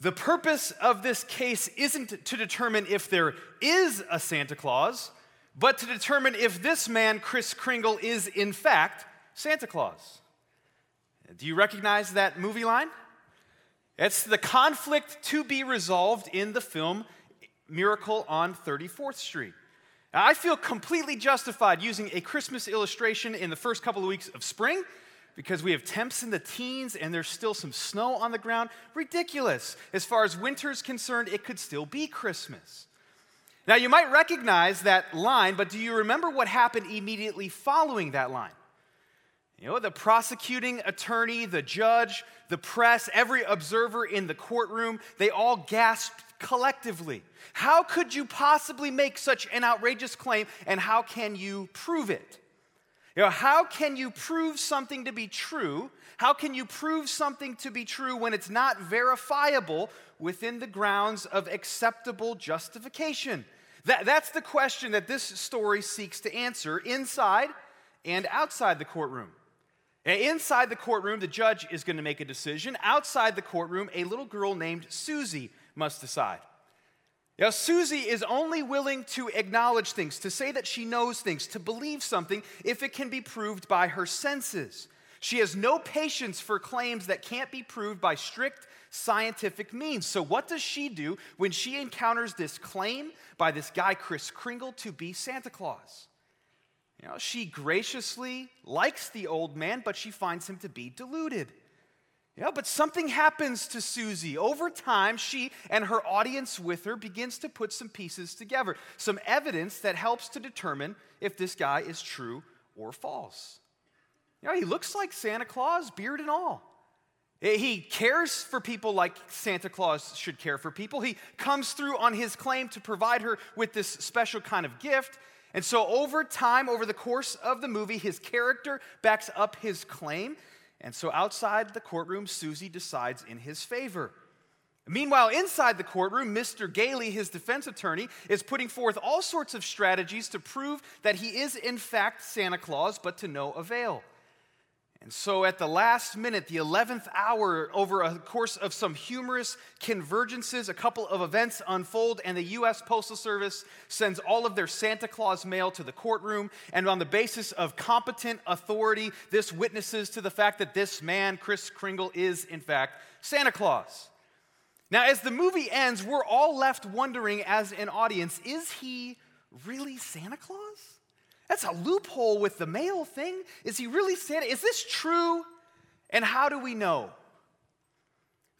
The purpose of this case isn't to determine if there is a Santa Claus, but to determine if this man, Kris Kringle, is in fact Santa Claus. Do you recognize that movie line? It's the conflict to be resolved in the film Miracle on 34th Street. Now, I feel completely justified using a Christmas illustration in the first couple of weeks of spring because we have temps in the teens and there's still some snow on the ground. Ridiculous. As far as winter is concerned, it could still be Christmas. Now, you might recognize that line, but do you remember what happened immediately following that line? You know, the prosecuting attorney, the judge, the press, every observer in the courtroom, they all gasped collectively. How could you possibly make such an outrageous claim, and how can you prove it? You know, how can you prove something to be true? How can you prove something to be true when it's not verifiable within the grounds of acceptable justification? That, that's the question that this story seeks to answer inside and outside the courtroom. Inside the courtroom, the judge is going to make a decision. Outside the courtroom, a little girl named Susie must decide. Now, Susie is only willing to acknowledge things, to say that she knows things, to believe something if it can be proved by her senses. She has no patience for claims that can't be proved by strict scientific means. So, what does she do when she encounters this claim by this guy, Kris Kringle, to be Santa Claus? You know, she graciously likes the old man, but she finds him to be deluded. Yeah, but something happens to Susie. Over time, she and her audience with her begins to put some pieces together, some evidence that helps to determine if this guy is true or false. You know, he looks like Santa Claus, beard and all. Eh, he cares for people like Santa Claus should care for people. He comes through on his claim to provide her with this special kind of gift. And so, over time, over the course of the movie, his character backs up his claim. And so, outside the courtroom, Susie decides in his favor. Meanwhile, inside the courtroom, Mr. Gailey, his defense attorney, is putting forth all sorts of strategies to prove that he is, in fact, Santa Claus, but to no avail. And so at the last minute, the 11th hour, over a course of some humorous convergences, a couple of events unfold, and the U.S. Postal Service sends all of their Santa Claus mail to the courtroom. And on the basis of competent authority, this witnesses to the fact that this man, Kris Kringle, is in fact Santa Claus. Now, as the movie ends, we're all left wondering as an audience is he really Santa Claus? That's a loophole with the mail thing. Is he really Santa? Is this true? And how do we know?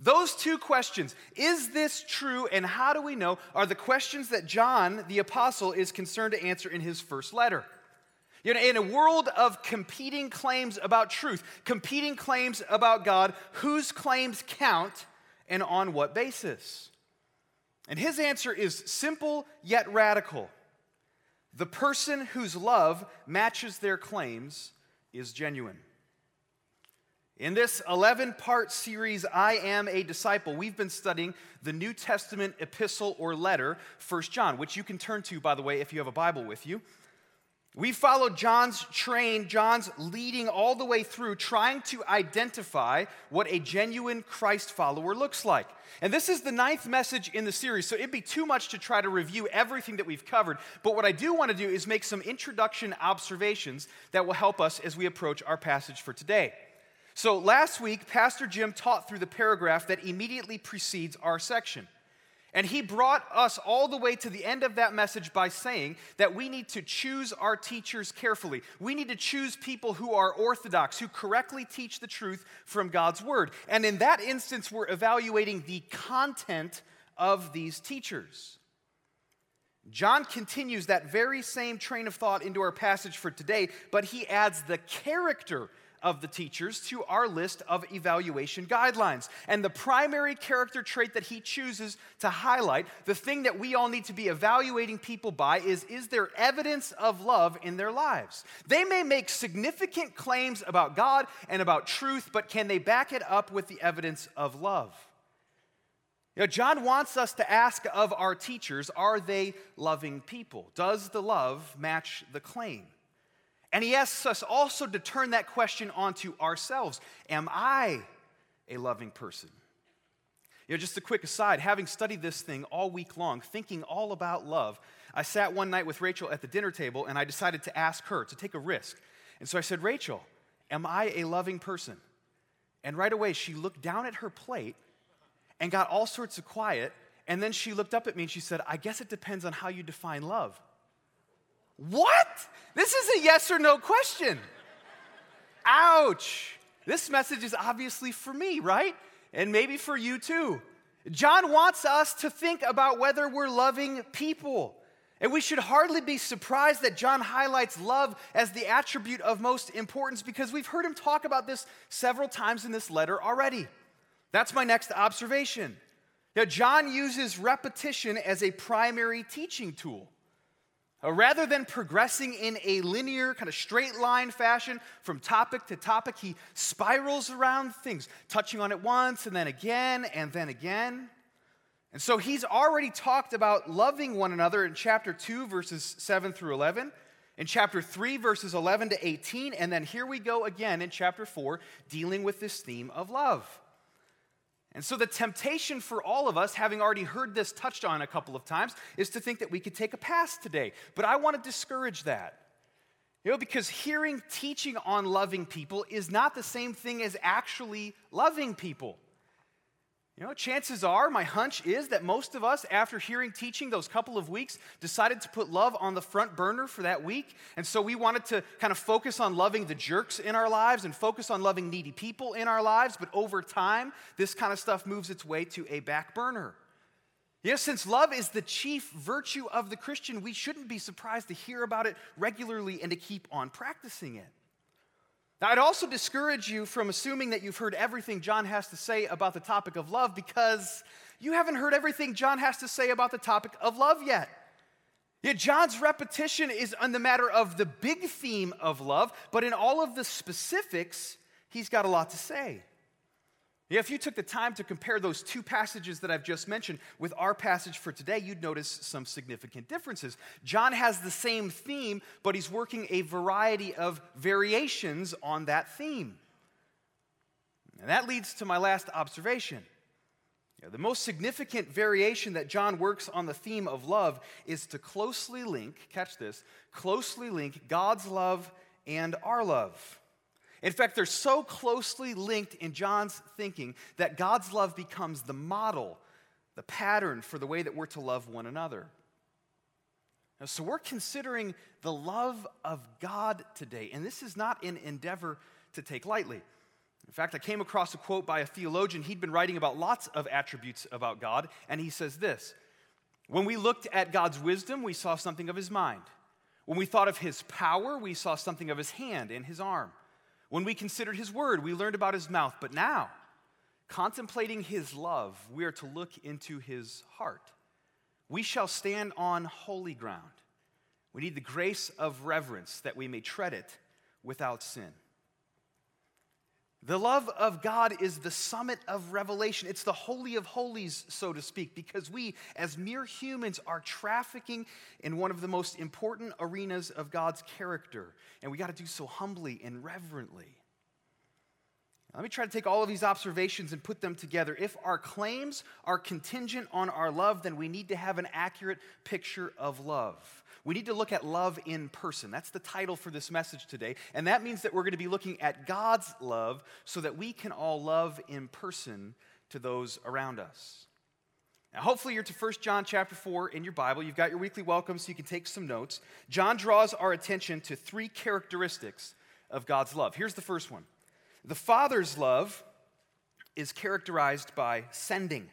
Those two questions, is this true and how do we know, are the questions that John the Apostle is concerned to answer in his first letter. You know, in a world of competing claims about truth, competing claims about God, whose claims count and on what basis? And his answer is simple yet radical. The person whose love matches their claims is genuine. In this 11 part series, I Am a Disciple, we've been studying the New Testament epistle or letter, 1 John, which you can turn to, by the way, if you have a Bible with you. We followed John's train, John's leading all the way through, trying to identify what a genuine Christ follower looks like. And this is the ninth message in the series, so it'd be too much to try to review everything that we've covered. But what I do want to do is make some introduction observations that will help us as we approach our passage for today. So last week, Pastor Jim taught through the paragraph that immediately precedes our section. And he brought us all the way to the end of that message by saying that we need to choose our teachers carefully. We need to choose people who are orthodox, who correctly teach the truth from God's word. And in that instance, we're evaluating the content of these teachers. John continues that very same train of thought into our passage for today, but he adds the character of the teachers to our list of evaluation guidelines. And the primary character trait that he chooses to highlight, the thing that we all need to be evaluating people by, is is there evidence of love in their lives? They may make significant claims about God and about truth, but can they back it up with the evidence of love? You know, John wants us to ask of our teachers are they loving people? Does the love match the claim? And he asks us also to turn that question onto ourselves Am I a loving person? You know, just a quick aside, having studied this thing all week long, thinking all about love, I sat one night with Rachel at the dinner table and I decided to ask her to take a risk. And so I said, Rachel, am I a loving person? And right away, she looked down at her plate and got all sorts of quiet. And then she looked up at me and she said, I guess it depends on how you define love. What? This is a yes or no question. Ouch. This message is obviously for me, right? And maybe for you too. John wants us to think about whether we're loving people. And we should hardly be surprised that John highlights love as the attribute of most importance because we've heard him talk about this several times in this letter already. That's my next observation. Now, John uses repetition as a primary teaching tool. Uh, rather than progressing in a linear, kind of straight line fashion from topic to topic, he spirals around things, touching on it once and then again and then again. And so he's already talked about loving one another in chapter 2, verses 7 through 11, in chapter 3, verses 11 to 18, and then here we go again in chapter 4, dealing with this theme of love. And so, the temptation for all of us, having already heard this touched on a couple of times, is to think that we could take a pass today. But I want to discourage that. You know, because hearing teaching on loving people is not the same thing as actually loving people. You know, chances are, my hunch is that most of us, after hearing teaching those couple of weeks, decided to put love on the front burner for that week. And so we wanted to kind of focus on loving the jerks in our lives and focus on loving needy people in our lives. But over time, this kind of stuff moves its way to a back burner. Yes, since love is the chief virtue of the Christian, we shouldn't be surprised to hear about it regularly and to keep on practicing it. Now, I'd also discourage you from assuming that you've heard everything John has to say about the topic of love because you haven't heard everything John has to say about the topic of love yet. Yet John's repetition is on the matter of the big theme of love, but in all of the specifics, he's got a lot to say. If you took the time to compare those two passages that I've just mentioned with our passage for today, you'd notice some significant differences. John has the same theme, but he's working a variety of variations on that theme. And that leads to my last observation. the most significant variation that John works on the theme of love is to closely link, catch this, closely link God's love and our love. In fact, they're so closely linked in John's thinking that God's love becomes the model, the pattern for the way that we're to love one another. Now, so we're considering the love of God today, and this is not an endeavor to take lightly. In fact, I came across a quote by a theologian. He'd been writing about lots of attributes about God, and he says this When we looked at God's wisdom, we saw something of his mind. When we thought of his power, we saw something of his hand and his arm. When we considered his word, we learned about his mouth. But now, contemplating his love, we are to look into his heart. We shall stand on holy ground. We need the grace of reverence that we may tread it without sin. The love of God is the summit of revelation. It's the holy of holies, so to speak, because we, as mere humans, are trafficking in one of the most important arenas of God's character. And we got to do so humbly and reverently. Let me try to take all of these observations and put them together. If our claims are contingent on our love, then we need to have an accurate picture of love. We need to look at love in person. That's the title for this message today. And that means that we're going to be looking at God's love so that we can all love in person to those around us. Now, hopefully, you're to 1 John chapter 4 in your Bible. You've got your weekly welcome so you can take some notes. John draws our attention to three characteristics of God's love. Here's the first one the Father's love is characterized by sending.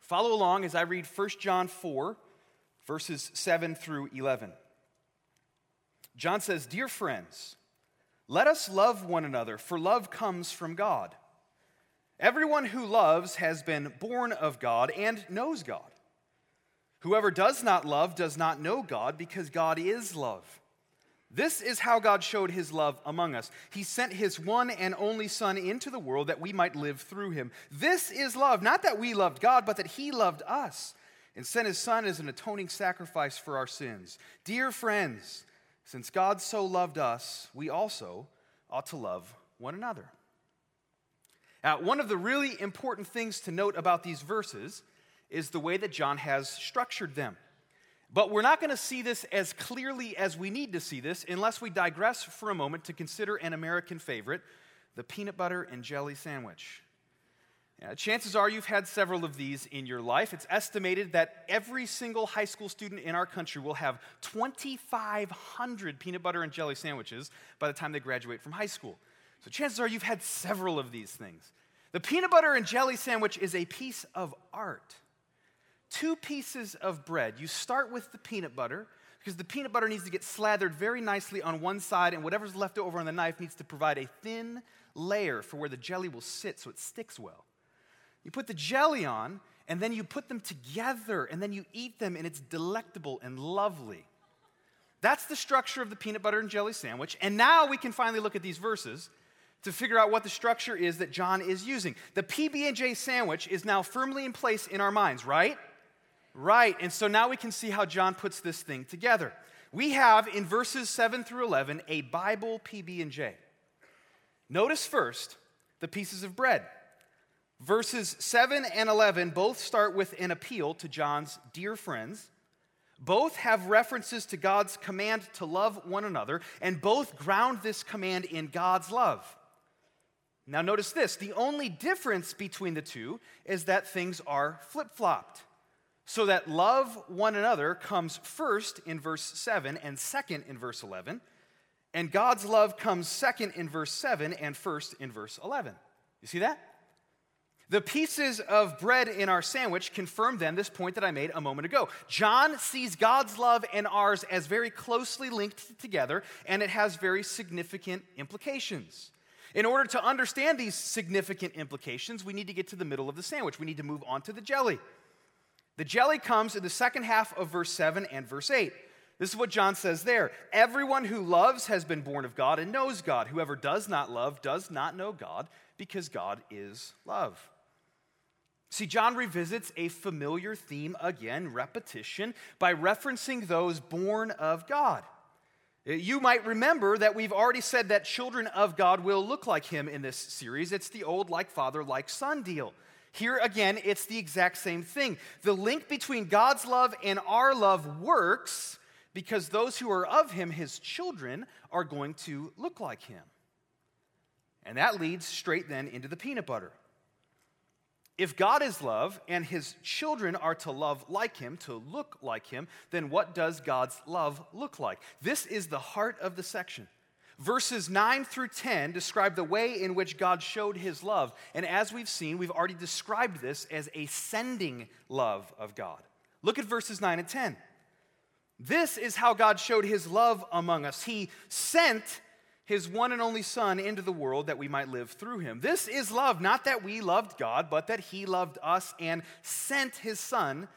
Follow along as I read 1 John 4, verses 7 through 11. John says, Dear friends, let us love one another, for love comes from God. Everyone who loves has been born of God and knows God. Whoever does not love does not know God, because God is love. This is how God showed his love among us. He sent his one and only Son into the world that we might live through him. This is love, not that we loved God, but that he loved us and sent his Son as an atoning sacrifice for our sins. Dear friends, since God so loved us, we also ought to love one another. Now, one of the really important things to note about these verses is the way that John has structured them. But we're not going to see this as clearly as we need to see this unless we digress for a moment to consider an American favorite, the peanut butter and jelly sandwich. Yeah, chances are you've had several of these in your life. It's estimated that every single high school student in our country will have 2,500 peanut butter and jelly sandwiches by the time they graduate from high school. So chances are you've had several of these things. The peanut butter and jelly sandwich is a piece of art two pieces of bread. You start with the peanut butter because the peanut butter needs to get slathered very nicely on one side, and whatever's left over on the knife needs to provide a thin layer for where the jelly will sit so it sticks well. You put the jelly on, and then you put them together, and then you eat them, and it's delectable and lovely. That's the structure of the peanut butter and jelly sandwich. And now we can finally look at these verses to figure out what the structure is that John is using. The PB&J sandwich is now firmly in place in our minds, right? Right, and so now we can see how John puts this thing together. We have in verses 7 through 11 a Bible PB&J. Notice first the pieces of bread. Verses 7 and 11 both start with an appeal to John's dear friends. Both have references to God's command to love one another, and both ground this command in God's love. Now, notice this the only difference between the two is that things are flip flopped so that love one another comes first in verse 7 and second in verse 11, and God's love comes second in verse 7 and first in verse 11. You see that? The pieces of bread in our sandwich confirm then this point that I made a moment ago. John sees God's love and ours as very closely linked together, and it has very significant implications. In order to understand these significant implications, we need to get to the middle of the sandwich. We need to move on to the jelly. The jelly comes in the second half of verse 7 and verse 8. This is what John says there. Everyone who loves has been born of God and knows God. Whoever does not love does not know God because God is love. See, John revisits a familiar theme again, repetition, by referencing those born of God. Eh, you might remember that we've already said that children of God will look like him in this series. It's the old like father, like son deal. Here again, it's the exact same thing. The link between God's love and our love works because those who are of him, his children, are going to look like him. And that leads straight then into the peanut butter. If God is love and his children are to love like him, to look like him, then what does God's love look like? This is the heart of the section. Verses 9 through 10 describe the way in which God showed his love. And as we've seen, we've already described this as a sending love of God. Look at verses 9 and 10. This is how God showed his love among us. He sent his one and only Son into the world that we might live through him. This is love, not that we loved God, but that he loved us and sent his Son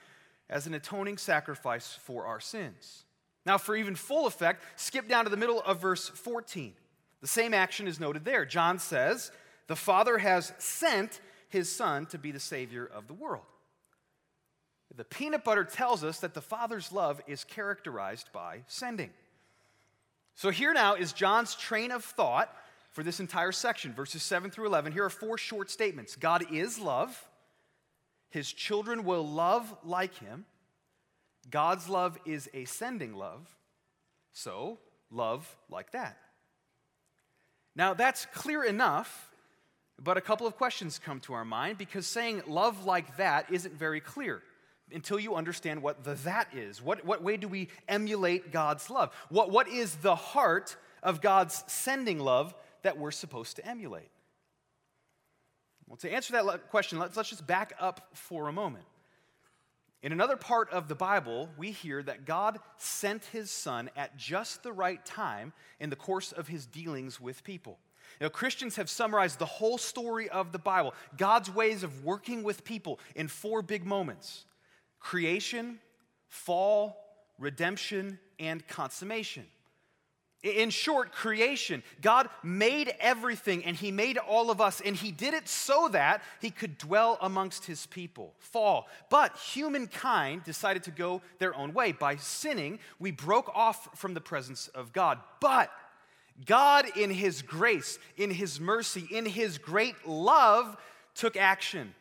as an atoning sacrifice for our sins. Now, for even full effect, skip down to the middle of verse 14. The same action is noted there. John says, The Father has sent his Son to be the Savior of the world. The peanut butter tells us that the Father's love is characterized by sending. So here now is John's train of thought for this entire section, verses 7 through 11. Here are four short statements God is love, his children will love like him. God's love is a sending love, so love like that. Now, that's clear enough, but a couple of questions come to our mind because saying love like that isn't very clear until you understand what the that is. What, what way do we emulate God's love? What, what is the heart of God's sending love that we're supposed to emulate? Well, to answer that question, let's, let's just back up for a moment. In another part of the Bible, we hear that God sent his son at just the right time in the course of his dealings with people. Now, Christians have summarized the whole story of the Bible, God's ways of working with people, in four big moments creation, fall, redemption, and consummation. In short, creation. God made everything and He made all of us, and He did it so that He could dwell amongst His people. Fall. But humankind decided to go their own way. By sinning, we broke off from the presence of God. But God, in His grace, in His mercy, in His great love, took action.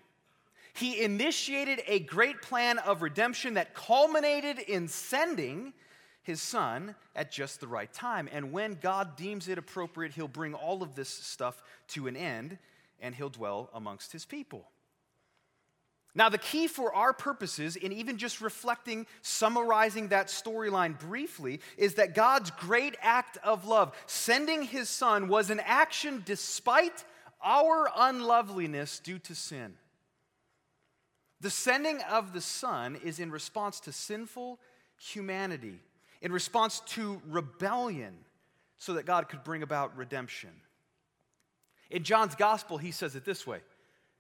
He initiated a great plan of redemption that culminated in sending his son at just the right time. And when God deems it appropriate, he'll bring all of this stuff to an end and he'll dwell amongst his people. Now, the key for our purposes, in even just reflecting, summarizing that storyline briefly, is that God's great act of love, sending his son, was an action despite our unloveliness due to sin. The sending of the son is in response to sinful humanity, in response to rebellion, so that God could bring about redemption. In John's gospel, he says it this way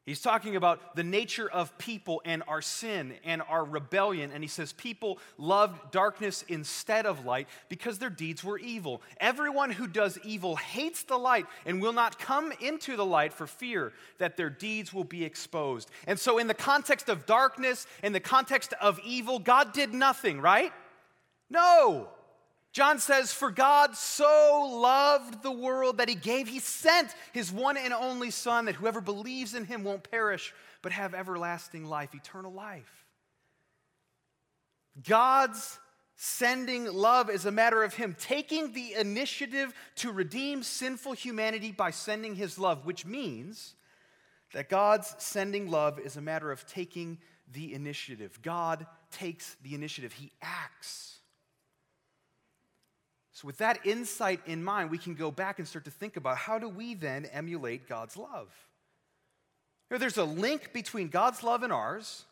He's talking about the nature of people and our sin and our rebellion. And he says, People loved darkness instead of light because their deeds were evil. Everyone who does evil hates the light and will not come into the light for fear that their deeds will be exposed. And so, in the context of darkness, in the context of evil, God did nothing, right? No. John says, For God so loved the world that he gave, he sent his one and only Son, that whoever believes in him won't perish, but have everlasting life, eternal life. God's sending love is a matter of him taking the initiative to redeem sinful humanity by sending his love, which means that God's sending love is a matter of taking the initiative. God takes the initiative, he acts. So, with that insight in mind, we can go back and start to think about how do we then emulate God's love? You know, there's a link between God's love and ours.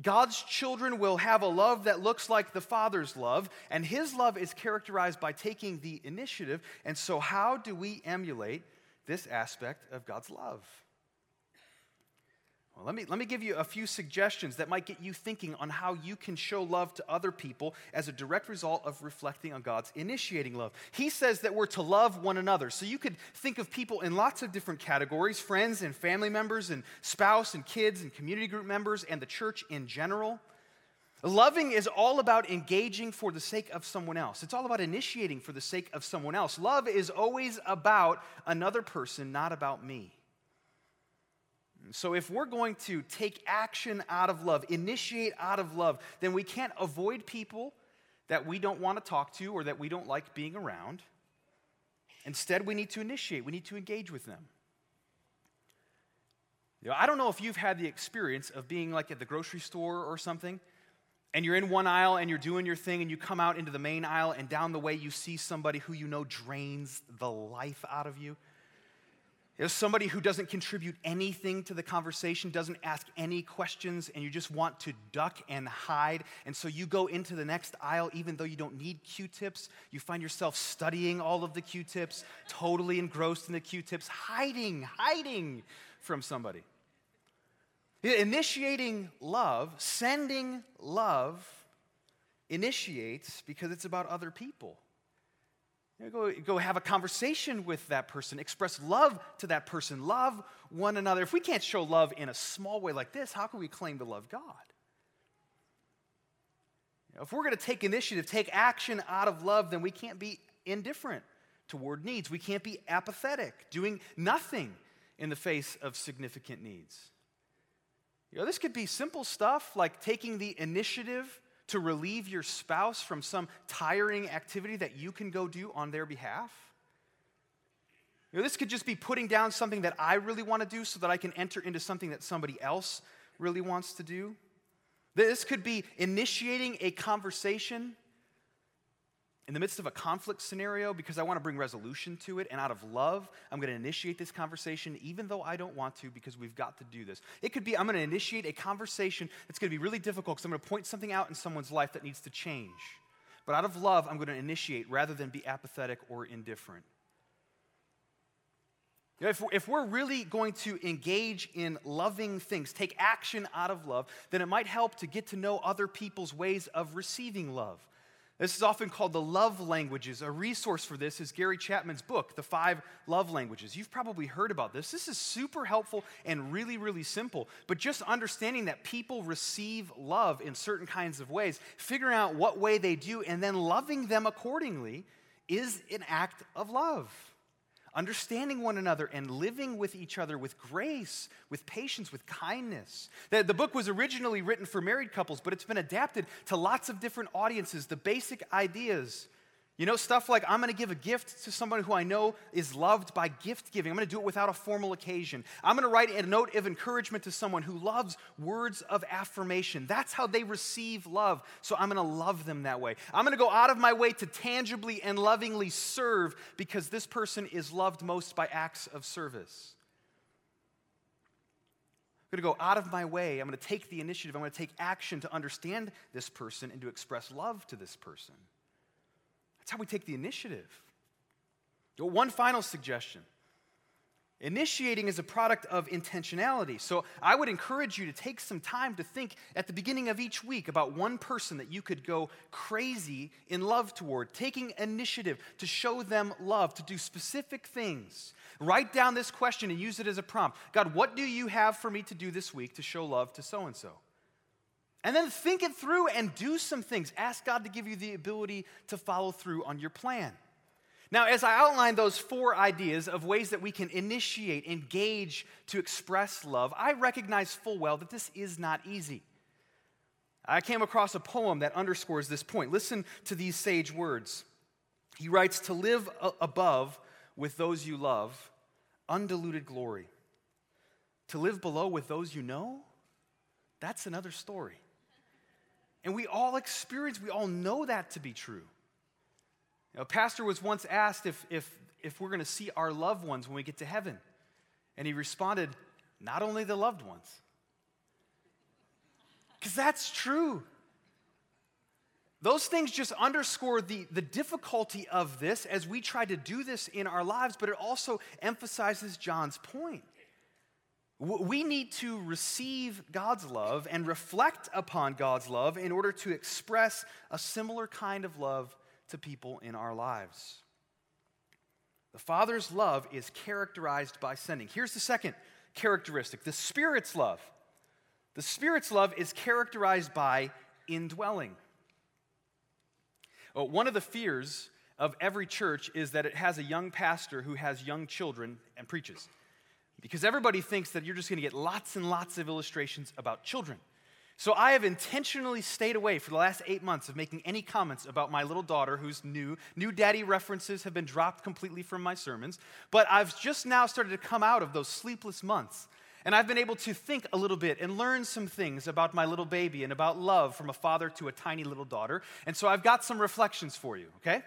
God's children will have a love that looks like the Father's love, and His love is characterized by taking the initiative. And so, how do we emulate this aspect of God's love? Well, let me, let me give you a few suggestions that might get you thinking on how you can show love to other people as a direct result of reflecting on God's initiating love. He says that we're to love one another. So you could think of people in lots of different categories friends and family members, and spouse and kids, and community group members, and the church in general. Loving is all about engaging for the sake of someone else. It's all about initiating for the sake of someone else. Love is always about another person, not about me. So, if we're going to take action out of love, initiate out of love, then we can't avoid people that we don't want to talk to or that we don't like being around. Instead, we need to initiate, we need to engage with them. You know, I don't know if you've had the experience of being like at the grocery store or something, and you're in one aisle and you're doing your thing, and you come out into the main aisle, and down the way you see somebody who you know drains the life out of you. There's somebody who doesn't contribute anything to the conversation, doesn't ask any questions, and you just want to duck and hide. And so you go into the next aisle, even though you don't need Q tips. You find yourself studying all of the Q tips, totally engrossed in the Q tips, hiding, hiding from somebody. Initiating love, sending love, initiates because it's about other people. You know, go, go have a conversation with that person, express love to that person, love one another. If we can't show love in a small way like this, how can we claim to love God? You know, if we're going to take initiative, take action out of love, then we can't be indifferent toward needs. We can't be apathetic, doing nothing in the face of significant needs. You know, this could be simple stuff like taking the initiative to relieve your spouse from some tiring activity that you can go do on their behalf. You know, this could just be putting down something that I really want to do so that I can enter into something that somebody else really wants to do. This could be initiating a conversation in the midst of a conflict scenario because I want to bring resolution to it, and out of love, I'm going to initiate this conversation even though I don't want to because we've got to do this. It could be I'm going to initiate a conversation that's going to be really difficult because I'm going to point something out in someone's life that needs to change. But out of love, I'm going to initiate rather than be apathetic or indifferent. You know, if, if we're really going to engage in loving things, take action out of love, then it might help to get to know other people's ways of receiving love. This is often called the love languages. A resource for this is Gary Chapman's book, The Five Love Languages. You've probably heard about this. This is super helpful and really, really simple. But just understanding that people receive love in certain kinds of ways, figuring out what way they do, and then loving them accordingly is an act of love. Understanding one another and living with each other with grace, with patience, with kindness. The, the book was originally written for married couples, but it's been adapted to lots of different audiences. The basic ideas you know, stuff like I'm going to give a gift to someone who I know is loved by gift giving. I'm going to do it without a formal occasion. I'm going to write a note of encouragement to someone who loves words of affirmation. That's how they receive love. So I'm going to love them that way. I'm going to go out of my way to tangibly and lovingly serve because this person is loved most by acts of service. I'm going to go out of my way. I'm going to take the initiative. I'm going to take action to understand this person and to express love to this person. That's how we take the initiative. One final suggestion. Initiating is a product of intentionality. So I would encourage you to take some time to think at the beginning of each week about one person that you could go crazy in love toward, taking initiative to show them love, to do specific things. Write down this question and use it as a prompt God, what do you have for me to do this week to show love to so and so? And then think it through and do some things. Ask God to give you the ability to follow through on your plan. Now, as I outline those four ideas of ways that we can initiate, engage to express love, I recognize full well that this is not easy. I came across a poem that underscores this point. Listen to these sage words. He writes, To live above with those you love, undiluted glory. To live below with those you know, that's another story. And we all experience, we all know that to be true. A pastor was once asked if, if, if we're going to see our loved ones when we get to heaven. And he responded, Not only the loved ones. Because that's true. Those things just underscore the, the difficulty of this as we try to do this in our lives, but it also emphasizes John's point. We need to receive God's love and reflect upon God's love in order to express a similar kind of love to people in our lives. The Father's love is characterized by sending. Here's the second characteristic the Spirit's love. The Spirit's love is characterized by indwelling. Well, one of the fears of every church is that it has a young pastor who has young children and preaches because everybody thinks that you're just going to get lots and lots of illustrations about children. So I have intentionally stayed away for the last eight months of making any comments about my little daughter who's new. New daddy references have been dropped completely from my sermons. But I've just now started to come out of those sleepless months. And I've been able to think a little bit and learn some things about my little baby and about love from a father to a tiny little daughter. And so I've got some reflections for you, okay?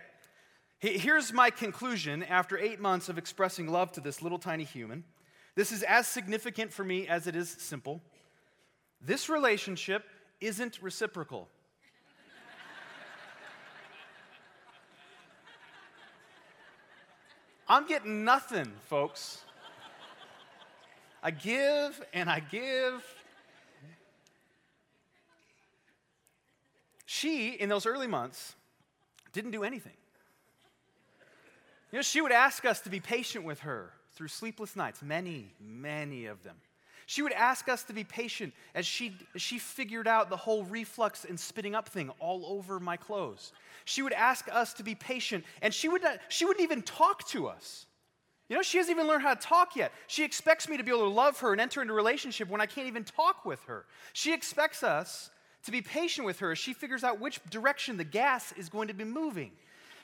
Here's my conclusion after eight months of expressing love to this little tiny human. This is as significant for me as it is simple. This relationship isn't reciprocal. I'm getting nothing, folks. I give and I give. She, in those early months, didn't do anything. You know, she would ask us to be patient with her through sleepless nights, many, many of them. She would ask us to be patient as she, as she figured out the whole reflux and spitting up thing all over my clothes. She would ask us to be patient, and she, would not, she wouldn't even talk to us. You know, she hasn't even learned how to talk yet. She expects me to be able to love her and enter into a relationship when I can't even talk with her. She expects us to be patient with her as she figures out which direction the gas is going to be moving.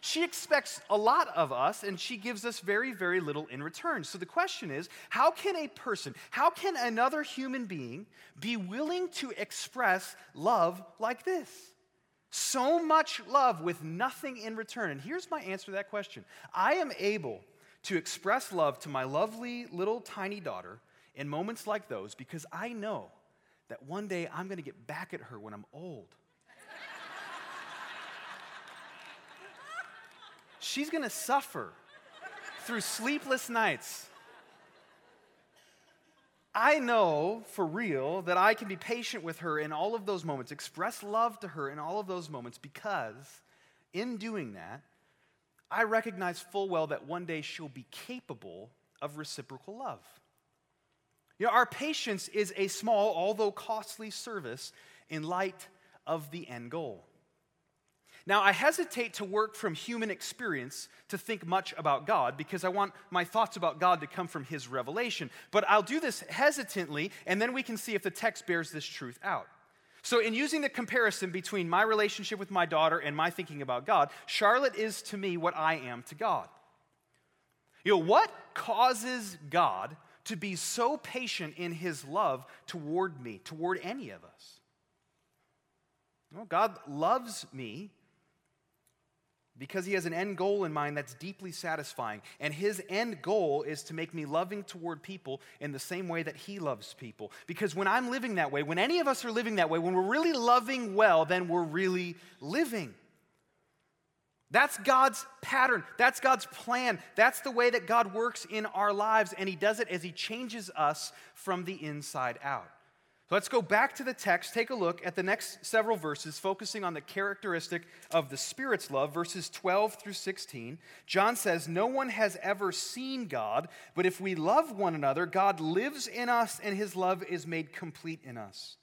She expects a lot of us, and she gives us very, very little in return. So the question is how can a person, how can another human being be willing to express love like this? So much love with nothing in return. And here's my answer to that question I am able to express love to my lovely little tiny daughter in moments like those because I know that one day I'm going to get back at her when I'm old. She's going to suffer through sleepless nights. I know for real that I can be patient with her in all of those moments, express love to her in all of those moments, because in doing that, I recognize full well that one day she'll be capable of reciprocal love. You know, our patience is a small, although costly service in light of the end goal. Now, I hesitate to work from human experience to think much about God because I want my thoughts about God to come from His revelation. But I'll do this hesitantly, and then we can see if the text bears this truth out. So, in using the comparison between my relationship with my daughter and my thinking about God, Charlotte is to me what I am to God. You know, what causes God to be so patient in his love toward me, toward any of us? Well, God loves me because he has an end goal in mind that's deeply satisfying. And his end goal is to make me loving toward people in the same way that he loves people. Because when I'm living that way, when any of us are living that way, when we're really loving well, then we're really living. That's God's pattern. That's God's plan. That's the way that God works in our lives, and He does it as He changes us from the inside out. Let's go back to the text, take a look at the next several verses, focusing on the characteristic of the Spirit's love, verses 12 through 16. John says, No one has ever seen God, but if we love one another, God lives in us, and his love is made complete in us.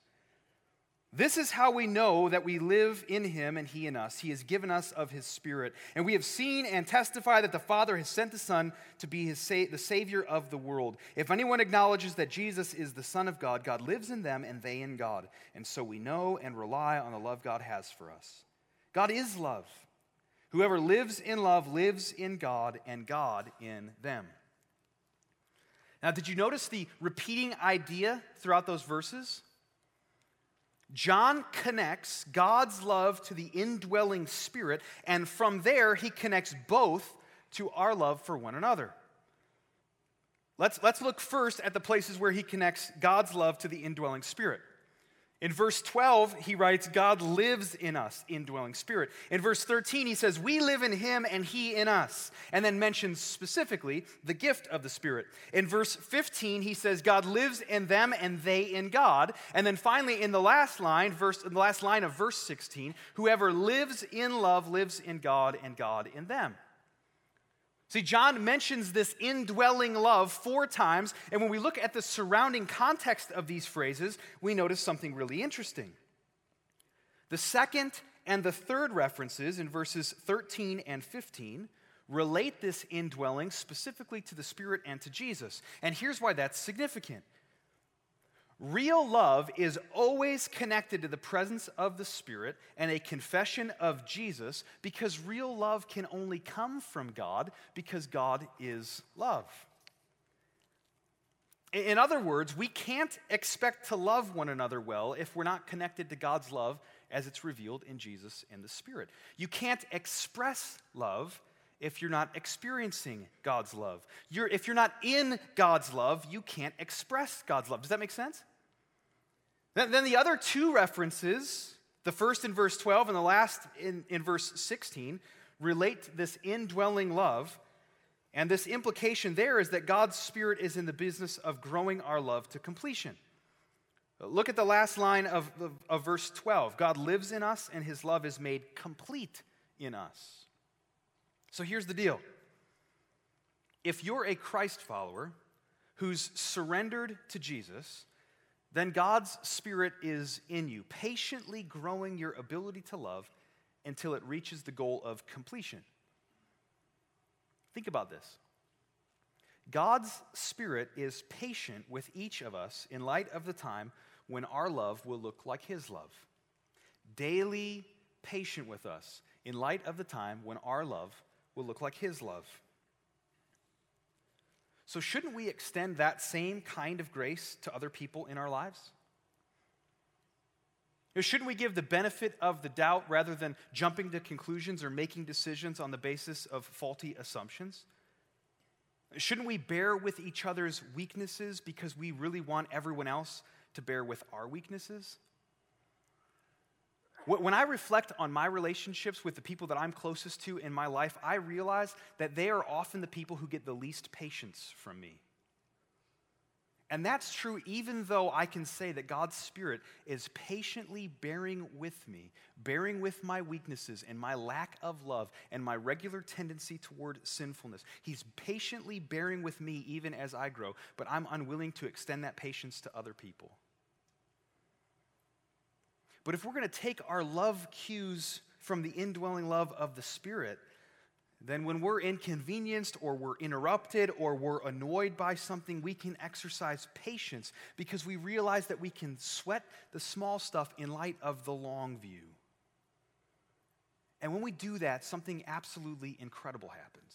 This is how we know that we live in him and he in us. He has given us of his spirit. And we have seen and testify that the Father has sent the Son to be his sa- the Savior of the world. If anyone acknowledges that Jesus is the Son of God, God lives in them and they in God. And so we know and rely on the love God has for us. God is love. Whoever lives in love lives in God and God in them. Now, did you notice the repeating idea throughout those verses? John connects God's love to the indwelling spirit, and from there, he connects both to our love for one another. Let's, let's look first at the places where he connects God's love to the indwelling spirit. In verse 12, he writes, God lives in us, indwelling spirit. In verse 13, he says, We live in him and he in us, and then mentions specifically the gift of the Spirit. In verse 15, he says, God lives in them and they in God. And then finally, in the last line, verse, in the last line of verse 16, whoever lives in love lives in God and God in them. See, John mentions this indwelling love four times, and when we look at the surrounding context of these phrases, we notice something really interesting. The second and the third references in verses 13 and 15 relate this indwelling specifically to the Spirit and to Jesus. And here's why that's significant Real love is always connected to the presence of the Spirit and a confession of Jesus because real love can only come from God because God is love. In other words, we can't expect to love one another well if we're not connected to God's love as it's revealed in Jesus and the Spirit. You can't express love if you're not experiencing God's love. You're, if you're not in God's love, you can't express God's love. Does that make sense? Then, the other two references, the first in verse 12 and the last in, in verse 16, relate this indwelling love. And this implication there is that God's Spirit is in the business of growing our love to completion. Look at the last line of, of, of, verse 12 God lives in us, and his love is made complete in us. So here's the deal if you're a Christ follower who's surrendered to Jesus, then God's Spirit is in you, patiently growing your ability to love until it reaches the goal of completion. Think about this. God's Spirit is patient with each of us in light of the time when our love will look like His love. Daily patient with us in light of the time when our love will look like His love. So, shouldn't we extend that same kind of grace to other people in our lives? Shouldn't we give the benefit of the doubt rather than jumping to conclusions or making decisions on the basis of faulty assumptions? Shouldn't we bear with each other's weaknesses because we really want everyone else to bear with our weaknesses? When I reflect on my relationships with the people that I'm closest to in my life, I realize that they are often the people who get the least patience from me. And that's true even though I can say that God's Spirit is patiently bearing with me, bearing with my weaknesses and my lack of love and my regular tendency toward sinfulness. He's patiently bearing with me even as I grow, but I'm unwilling to extend that patience to other people. But if we're going to take our love cues from the indwelling love of the Spirit, then when we're inconvenienced or we're interrupted or we're annoyed by something, we can exercise patience because we realize that we can sweat the small stuff in light of the long view. And when we do that, something absolutely incredible happens.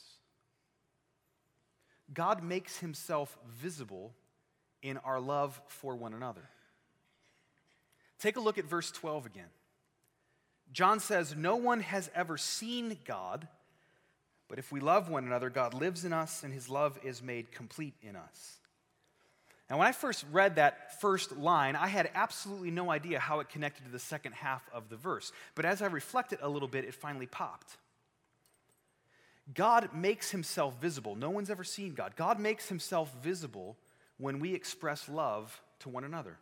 God makes himself visible in our love for one another. Take a look at verse 12 again. John says, No one has ever seen God, but if we love one another, God lives in us and his love is made complete in us. Now, when I first read that first line, I had absolutely no idea how it connected to the second half of the verse. But as I reflected a little bit, it finally popped. God makes himself visible. No one's ever seen God. God makes himself visible when we express love to one another,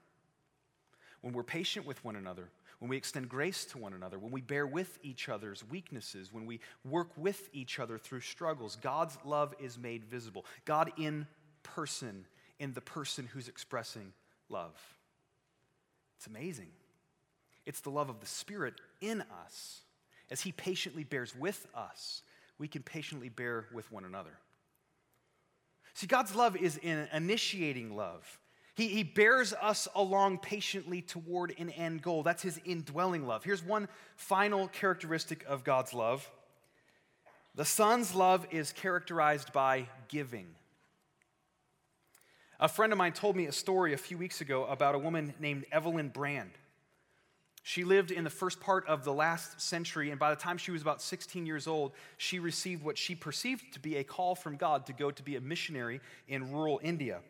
when we're patient with one another, when we extend grace to one another, when we bear with each other's weaknesses, when we work with each other through struggles. God's love is made visible. God in person, in the person who's expressing love. It's amazing. It's the love of the Spirit in us. As He patiently bears with us, we can patiently bear with one another. See, God's love is an initiating love. He, he bears us along patiently toward an end goal. That's his indwelling love. Here's one final characteristic of God's love the Son's love is characterized by giving. A friend of mine told me a story a few weeks ago about a woman named Evelyn Brand. She lived in the first part of the last century, and by the time she was about 16 years old, she received what she perceived to be a call from God to go to be a missionary in rural India.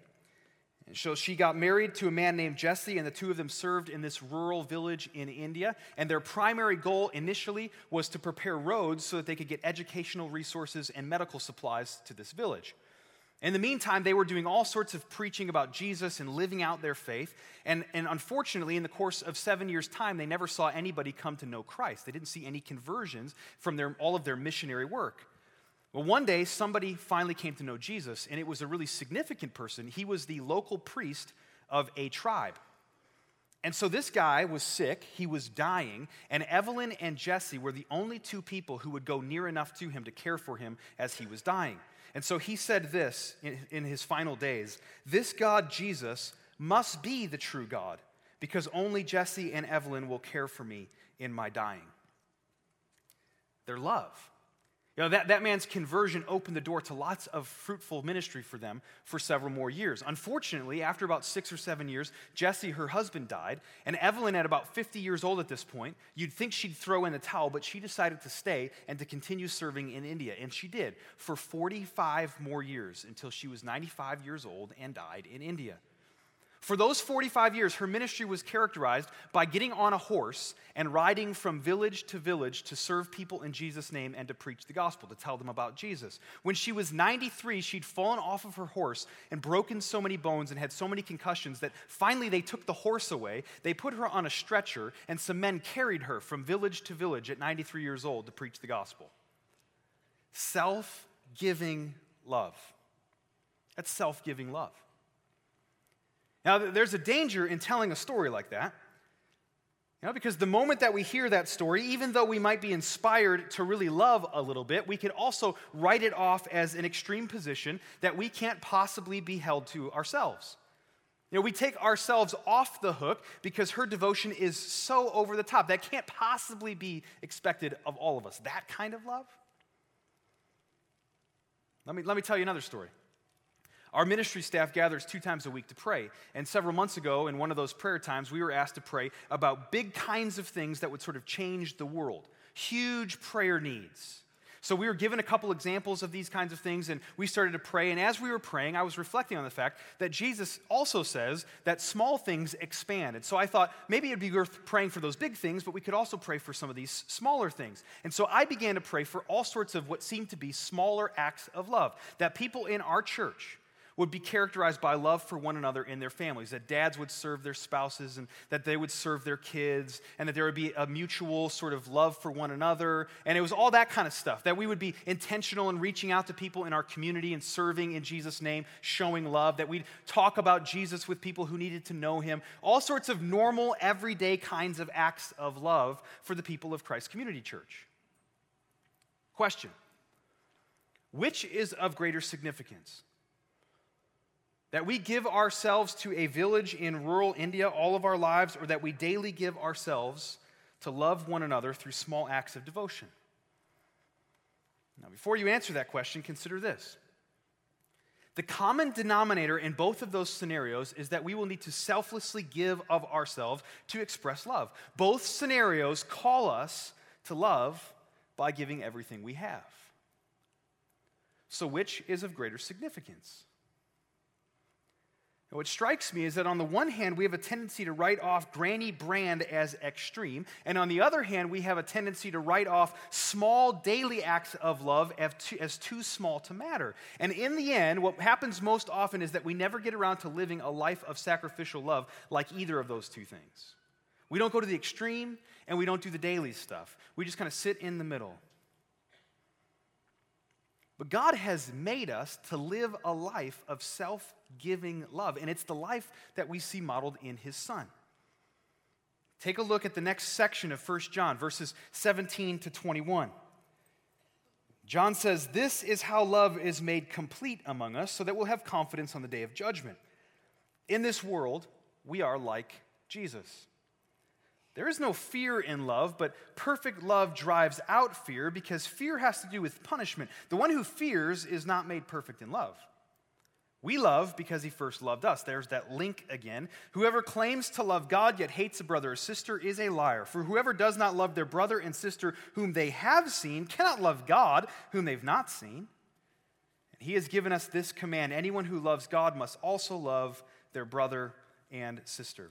And so she got married to a man named Jesse, and the two of them served in this rural village in India. And their primary goal initially was to prepare roads so that they could get educational resources and medical supplies to this village. In the meantime, they were doing all sorts of preaching about Jesus and living out their faith. And, and unfortunately, in the course of seven years' time, they never saw anybody come to know Christ. They didn't see any conversions from their, all of their missionary work. Well, one day, somebody finally came to know Jesus, and it was a really significant person. He was the local priest of a tribe. And so this guy was sick, he was dying, and Evelyn and Jesse were the only two people who would go near enough to him to care for him as he was dying. And so he said this in, in his final days This God, Jesus, must be the true God, because only Jesse and Evelyn will care for me in my dying. Their love you know, that, that man's conversion opened the door to lots of fruitful ministry for them for several more years. Unfortunately, after about six or seven years, Jesse, her husband, died, and Evelyn, at about 50 years old at this point, you'd think she'd throw in the towel, but she decided to stay and to continue serving in India. And she did for 45 more years until she was 95 years old and died in India. For those 45 years, her ministry was characterized by getting on a horse and riding from village to village to serve people in Jesus' name and to preach the gospel, to tell them about Jesus. When she was 93, she'd fallen off of her horse and broken so many bones and had so many concussions that finally they took the horse away. They put her on a stretcher, and some men carried her from village to village at 93 years old to preach the gospel. Self giving love. That's self giving love. Now, there's a danger in telling a story like that. You know, because the moment that we hear that story, even though we might be inspired to really love a little bit, we could also write it off as an extreme position that we can't possibly be held to ourselves. You know, we take ourselves off the hook because her devotion is so over the top. That can't possibly be expected of all of us. That kind of love? Let me, let me tell you another story. Our ministry staff gathers two times a week to pray. And several months ago, in one of those prayer times, we were asked to pray about big kinds of things that would sort of change the world, huge prayer needs. So we were given a couple examples of these kinds of things, and we started to pray. And as we were praying, I was reflecting on the fact that Jesus also says that small things expand. And so I thought maybe it'd be worth praying for those big things, but we could also pray for some of these smaller things. And so I began to pray for all sorts of what seemed to be smaller acts of love that people in our church would be characterized by love for one another in their families, that dads would serve their spouses and that they would serve their kids, and that there would be a mutual sort of love for one another. And it was all that kind of stuff, that we would be intentional in reaching out to people in our community and serving in Jesus' name, showing love, that we'd talk about Jesus with people who needed to know him, all sorts of normal, everyday kinds of acts of love for the people of Christ Community Church. Question Which is of greater significance? That we give ourselves to a village in rural India all of our lives, or that we daily give ourselves to love one another through small acts of devotion? Now, before you answer that question, consider this. The common denominator in both of those scenarios is that we will need to selflessly give of ourselves to express love. Both scenarios call us to love by giving everything we have. So, which is of greater significance? What strikes me is that on the one hand, we have a tendency to write off Granny Brand as extreme, and on the other hand, we have a tendency to write off small daily acts of love as too, as too small to matter. And in the end, what happens most often is that we never get around to living a life of sacrificial love like either of those two things. We don't go to the extreme, and we don't do the daily stuff. We just kind of sit in the middle. But God has made us to live a life of self giving love, and it's the life that we see modeled in His Son. Take a look at the next section of 1 John, verses 17 to 21. John says, This is how love is made complete among us, so that we'll have confidence on the day of judgment. In this world, we are like Jesus. There is no fear in love, but perfect love drives out fear because fear has to do with punishment. The one who fears is not made perfect in love. We love because he first loved us. There's that link again. Whoever claims to love God yet hates a brother or sister is a liar. For whoever does not love their brother and sister whom they have seen cannot love God whom they've not seen. And he has given us this command anyone who loves God must also love their brother and sister.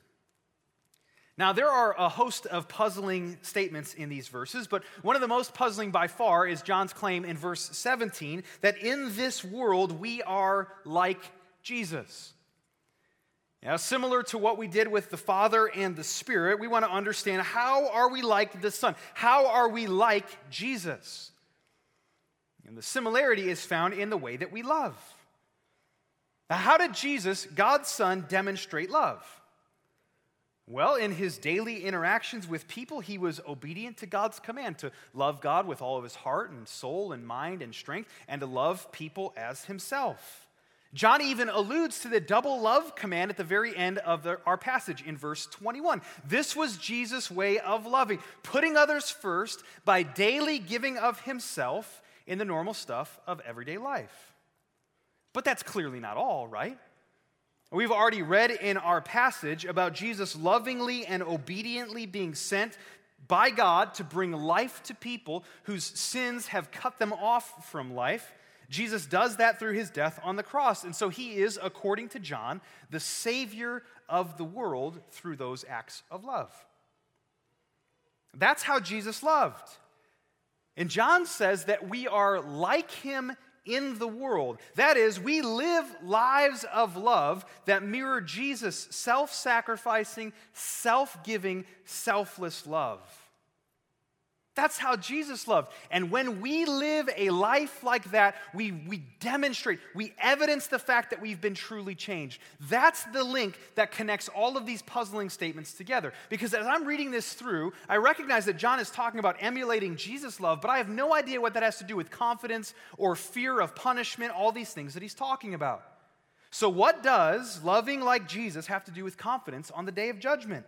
Now, there are a host of puzzling statements in these verses, but one of the most puzzling by far is John's claim in verse 17 that in this world we are like Jesus. Now, similar to what we did with the Father and the Spirit, we want to understand how are we like the Son? How are we like Jesus? And the similarity is found in the way that we love. Now, how did Jesus, God's Son, demonstrate love? Well, in his daily interactions with people, he was obedient to God's command to love God with all of his heart and soul and mind and strength, and to love people as himself. John even alludes to the double love command at the very end of the, our passage in verse 21. This was Jesus' way of loving, putting others first by daily giving of himself in the normal stuff of everyday life. But that's clearly not all, right? We've already read in our passage about Jesus lovingly and obediently being sent by God to bring life to people whose sins have cut them off from life. Jesus does that through his death on the cross. And so he is, according to John, the Savior of the world through those acts of love. That's how Jesus loved. And John says that we are like him in the world. That is, we live lives of love that mirror Jesus' self sacrificing, self giving, selfless love. That's how Jesus loved. And when we live a life like that, we, we demonstrate, we evidence the fact that we've been truly changed. That's the link that connects all of these puzzling statements together. Because as I'm reading this through, I recognize that John is talking about emulating Jesus' love, but I have no idea what that has to do with confidence or fear of punishment, all these things that he's talking about. So, what does loving like Jesus have to do with confidence on the day of judgment?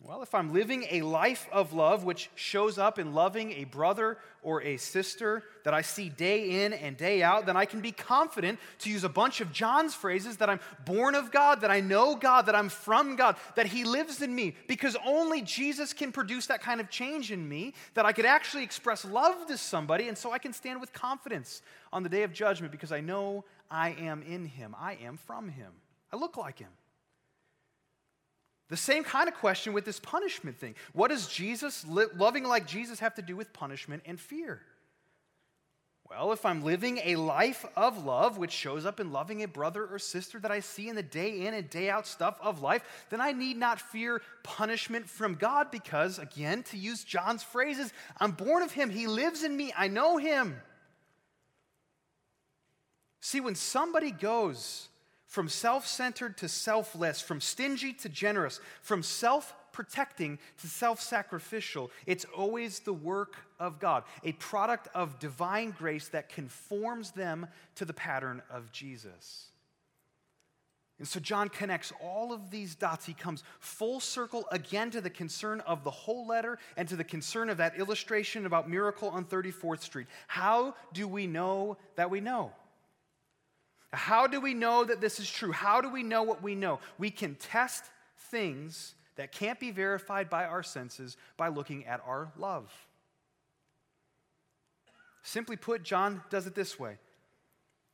Well, if I'm living a life of love, which shows up in loving a brother or a sister that I see day in and day out, then I can be confident to use a bunch of John's phrases that I'm born of God, that I know God, that I'm from God, that He lives in me, because only Jesus can produce that kind of change in me, that I could actually express love to somebody, and so I can stand with confidence on the day of judgment because I know I am in Him, I am from Him, I look like Him. The same kind of question with this punishment thing. What does Jesus, loving like Jesus, have to do with punishment and fear? Well, if I'm living a life of love, which shows up in loving a brother or sister that I see in the day in and day out stuff of life, then I need not fear punishment from God because, again, to use John's phrases, I'm born of him. He lives in me. I know him. See, when somebody goes from self centered to selfless, from stingy to generous, from self protecting to self sacrificial. It's always the work of God, a product of divine grace that conforms them to the pattern of Jesus. And so John connects all of these dots. He comes full circle again to the concern of the whole letter and to the concern of that illustration about miracle on 34th Street. How do we know that we know? How do we know that this is true? How do we know what we know? We can test things that can't be verified by our senses by looking at our love. Simply put, John does it this way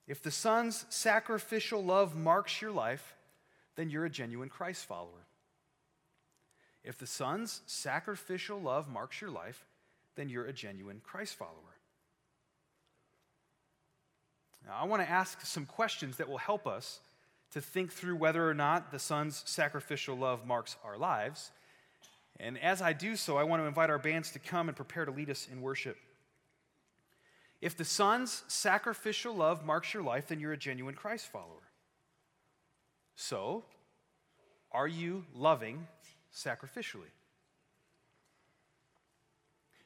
If the Son's sacrificial love marks your life, then you're a genuine Christ follower. If the Son's sacrificial love marks your life, then you're a genuine Christ follower. Now, I want to ask some questions that will help us to think through whether or not the Son's sacrificial love marks our lives. And as I do so, I want to invite our bands to come and prepare to lead us in worship. If the Son's sacrificial love marks your life, then you're a genuine Christ follower. So, are you loving sacrificially?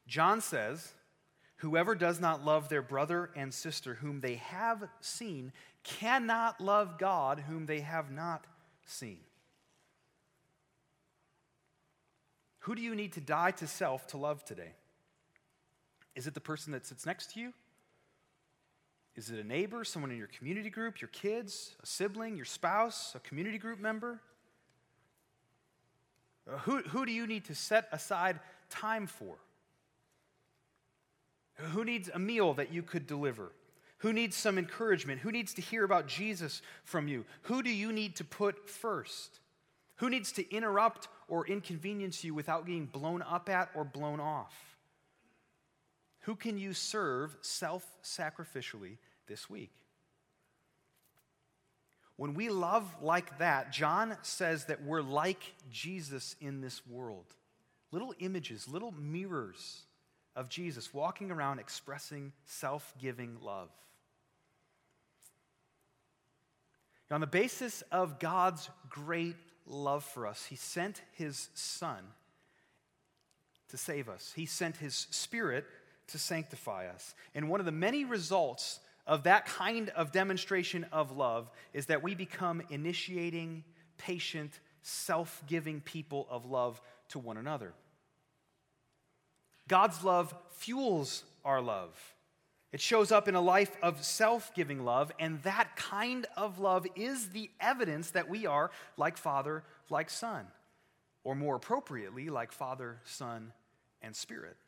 John says, Whoever does not love their brother and sister whom they have seen cannot love God whom they have not seen. Who do you need to die to self to love today? Is it the person that sits next to you? Is it a neighbor, someone in your community group, your kids, a sibling, your spouse, a community group member? Uh, who, who do you need to set aside time for? Who needs a meal that you could deliver? Who needs some encouragement? Who needs to hear about Jesus from you? Who do you need to put first? Who needs to interrupt or inconvenience you without getting blown up at or blown off? Who can you serve self sacrificially this week? When we love like that, John says that we're like Jesus in this world. Little images, little mirrors of Jesus walking around expressing self giving love. on the basis of God's great love for us, He sent His Son to save us, He sent His Spirit to sanctify us. And one of the many results of that kind of demonstration of love is that we become initiating, patient, self giving people of love to one another. God's love fuels our love. It shows up in a life of self giving love, and that kind of love is the evidence that we are like Father, like Son, or more appropriately, like Father, Son, and Spirit.